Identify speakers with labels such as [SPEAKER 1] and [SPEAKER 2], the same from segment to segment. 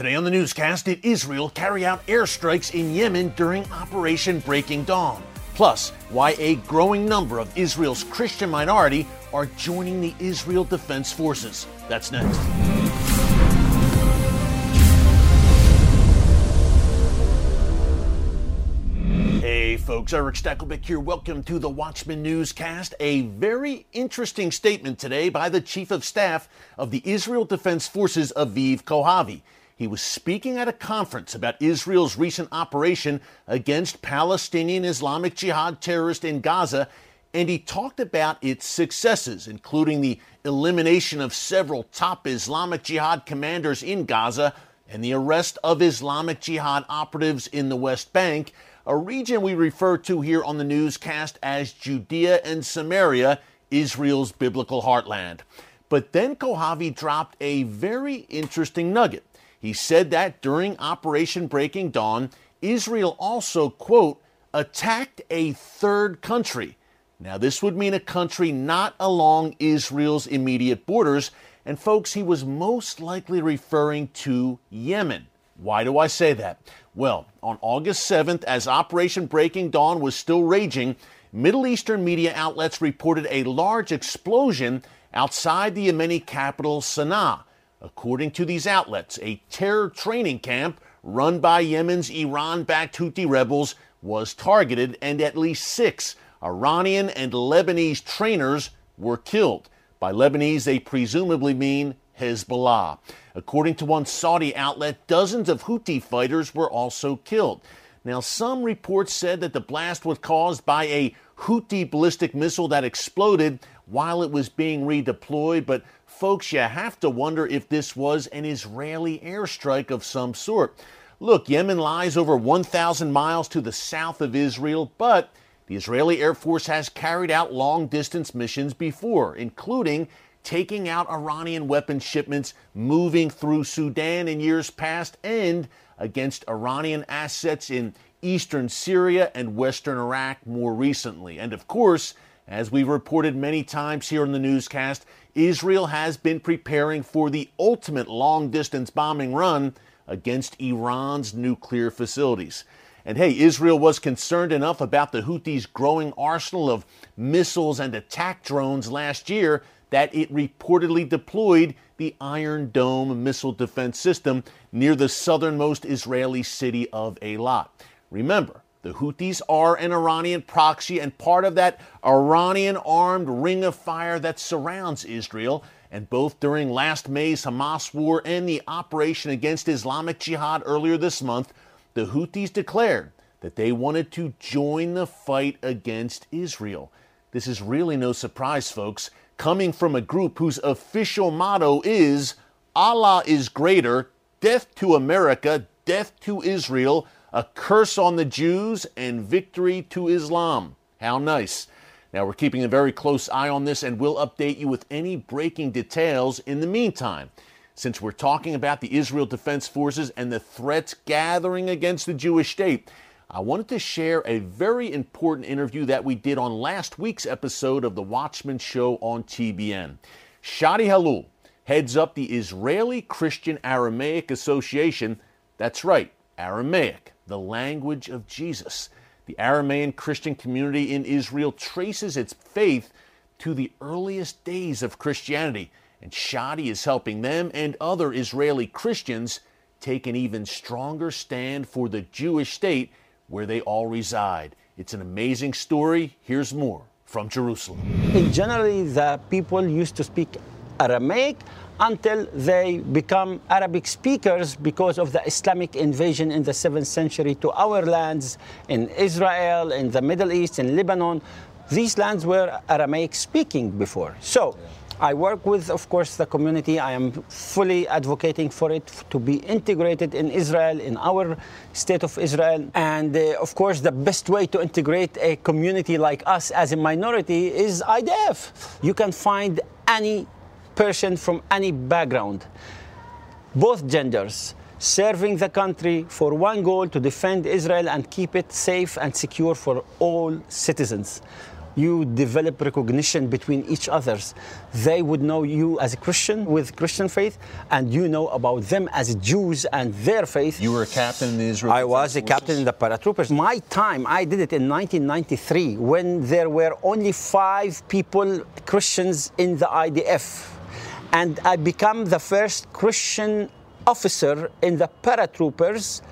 [SPEAKER 1] Today on the newscast, did Israel carry out airstrikes in Yemen during Operation Breaking Dawn? Plus, why a growing number of Israel's Christian minority are joining the Israel Defense Forces. That's next. Hey folks, Erick Stakelbeck here. Welcome to the Watchman Newscast. A very interesting statement today by the Chief of Staff of the Israel Defense Forces, Aviv Kohavi. He was speaking at a conference about Israel's recent operation against Palestinian Islamic Jihad terrorists in Gaza, and he talked about its successes, including the elimination of several top Islamic Jihad commanders in Gaza and the arrest of Islamic Jihad operatives in the West Bank, a region we refer to here on the newscast as Judea and Samaria, Israel's biblical heartland. But then Kohavi dropped a very interesting nugget. He said that during Operation Breaking Dawn, Israel also, quote, attacked a third country. Now, this would mean a country not along Israel's immediate borders, and folks, he was most likely referring to Yemen. Why do I say that? Well, on August 7th, as Operation Breaking Dawn was still raging, Middle Eastern media outlets reported a large explosion outside the Yemeni capital, Sana'a. According to these outlets, a terror training camp run by Yemen's Iran backed Houthi rebels was targeted, and at least six Iranian and Lebanese trainers were killed. By Lebanese, they presumably mean Hezbollah. According to one Saudi outlet, dozens of Houthi fighters were also killed. Now, some reports said that the blast was caused by a Houthi ballistic missile that exploded while it was being redeployed, but folks, you have to wonder if this was an Israeli airstrike of some sort. Look, Yemen lies over 1,000 miles to the south of Israel, but the Israeli Air Force has carried out long distance missions before, including taking out Iranian weapon shipments moving through Sudan in years past and against Iranian assets in eastern Syria and western Iraq more recently. And of course, as we've reported many times here in the newscast, Israel has been preparing for the ultimate long distance bombing run against Iran's nuclear facilities. And hey, Israel was concerned enough about the Houthis' growing arsenal of missiles and attack drones last year that it reportedly deployed the Iron Dome missile defense system near the southernmost Israeli city of Eilat. Remember, the Houthis are an Iranian proxy and part of that Iranian armed ring of fire that surrounds Israel. And both during last May's Hamas war and the operation against Islamic Jihad earlier this month, the Houthis declared that they wanted to join the fight against Israel. This is really no surprise, folks, coming from a group whose official motto is Allah is greater, death to America, death to Israel a curse on the Jews and victory to Islam. How nice. Now, we're keeping a very close eye on this and we'll update you with any breaking details in the meantime. Since we're talking about the Israel Defense Forces and the threats gathering against the Jewish state, I wanted to share a very important interview that we did on last week's episode of The Watchman Show on TBN. Shadi Haloul heads up the Israeli Christian Aramaic Association. That's right, Aramaic the language of Jesus. The Aramaean Christian community in Israel traces its faith to the earliest days of Christianity, and Shadi is helping them and other Israeli Christians take an even stronger stand for the Jewish state where they all reside. It's an amazing story. Here's more from Jerusalem.
[SPEAKER 2] In generally, the people used to speak Aramaic until they become Arabic speakers because of the Islamic invasion in the 7th century to our lands in Israel, in the Middle East, in Lebanon. These lands were Aramaic speaking before. So I work with, of course, the community. I am fully advocating for it to be integrated in Israel, in our state of Israel. And uh, of course, the best way to integrate a community like us as a minority is IDF. You can find any person from any background, both genders, serving the country for one goal to defend Israel and keep it safe and secure for all citizens. you develop recognition between each others. They would know you as a Christian with Christian faith, and you know about them as Jews and their faith.
[SPEAKER 1] You were a captain in the Israel.
[SPEAKER 2] I was a captain in the paratroopers. My time, I did it in 1993 when there were only five people, Christians, in the IDF. And I became the first Christian officer in the paratroopers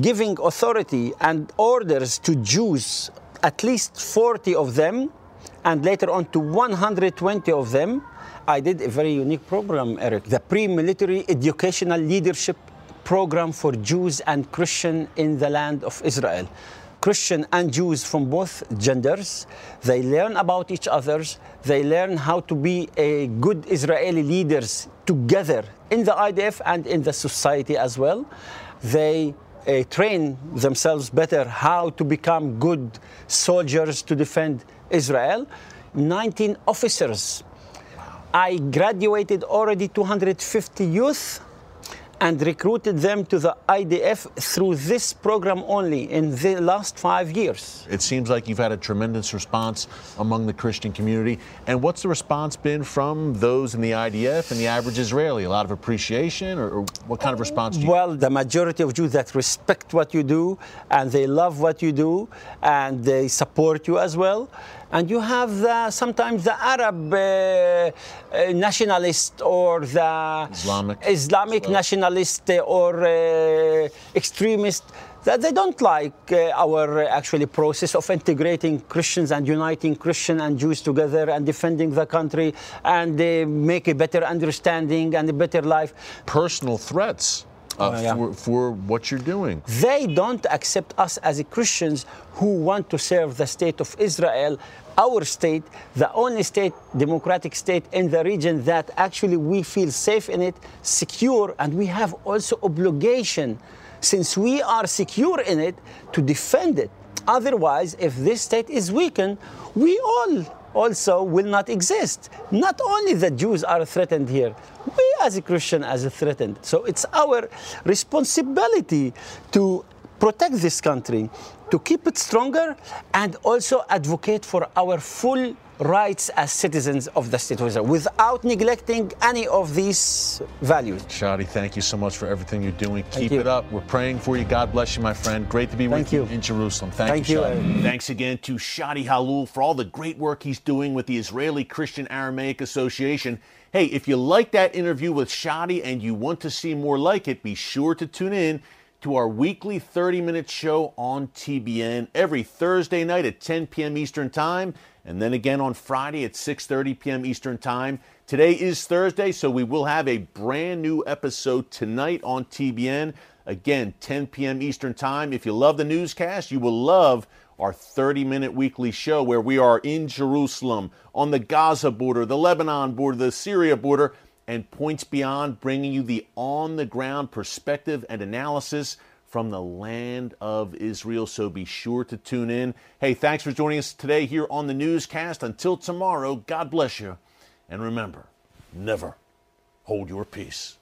[SPEAKER 2] giving authority and orders to Jews at least 40 of them, and later on to 120 of them, I did a very unique program, Erick. The pre military educational leadership program for Jews and Christian in the land of Israel. Christian and Jews from both genders. They learn about each other. They learn how to be a good Israeli leaders together in the IDF and in the society as well. They uh, train themselves better how to become good soldiers to defend Israel. 19 officers. I graduated already 250 youth and recruited them to the IDF through this program only in the last five years.
[SPEAKER 1] It seems like you've had a tremendous response among the Christian community. And what's the response been from those in the IDF and the average Israeli? A lot of appreciation, or, or what kind of response do you
[SPEAKER 2] Well, the majority of Jews that respect what you do and they love what you do and they support you as well and you have the, sometimes the Arab uh, uh, nationalist or the
[SPEAKER 1] Islamic,
[SPEAKER 2] Islamic well. nationalist or uh, extremist that they don't like uh, our actually process of integrating Christians and uniting Christian and Jews together and defending the country and uh, make a better understanding and a better life.
[SPEAKER 1] Personal threats uh, oh, yeah. for, for what you're doing.
[SPEAKER 2] They don't accept us as Christians who want to serve the state of Israel, our state, the only state, democratic state in the region that actually we feel safe in it, secure, and we have also obligation, since we are secure in it, to defend it. Otherwise, if this state is weakened, we all also will not exist. Not only the Jews are threatened here, we as a Christian are threatened. So it's our responsibility to protect this country, to keep it stronger, and also advocate for our full rights as citizens of the state of Israel without neglecting any of these values.
[SPEAKER 1] Shadi, thank you so much for everything you're doing. Keep you. it up. We're praying for you. God bless you, my friend. Great to be
[SPEAKER 2] thank
[SPEAKER 1] with
[SPEAKER 2] you.
[SPEAKER 1] you in Jerusalem. Thank,
[SPEAKER 2] thank
[SPEAKER 1] you,
[SPEAKER 2] you
[SPEAKER 1] Thanks again to Shadi Haloul for all the great work he's doing with the Israeli Christian Aramaic Association. Hey, if you like that interview with Shadi and you want to see more like it, be sure to tune in to our weekly 30 minute show on TBN every Thursday night at 10 p.m. Eastern Time and then again on Friday at 6:30 p.m. Eastern Time. Today is Thursday, so we will have a brand new episode tonight on TBN. Again, 10 p.m. Eastern Time. If you love the newscast, you will love our 30 minute weekly show where we are in Jerusalem, on the Gaza border, the Lebanon border, the Syria border, and points beyond, bringing you the on the ground perspective and analysis from the land of Israel. So be sure to tune in. Hey, thanks for joining us today here on the newscast. Until tomorrow, God bless you. And remember, never hold your peace.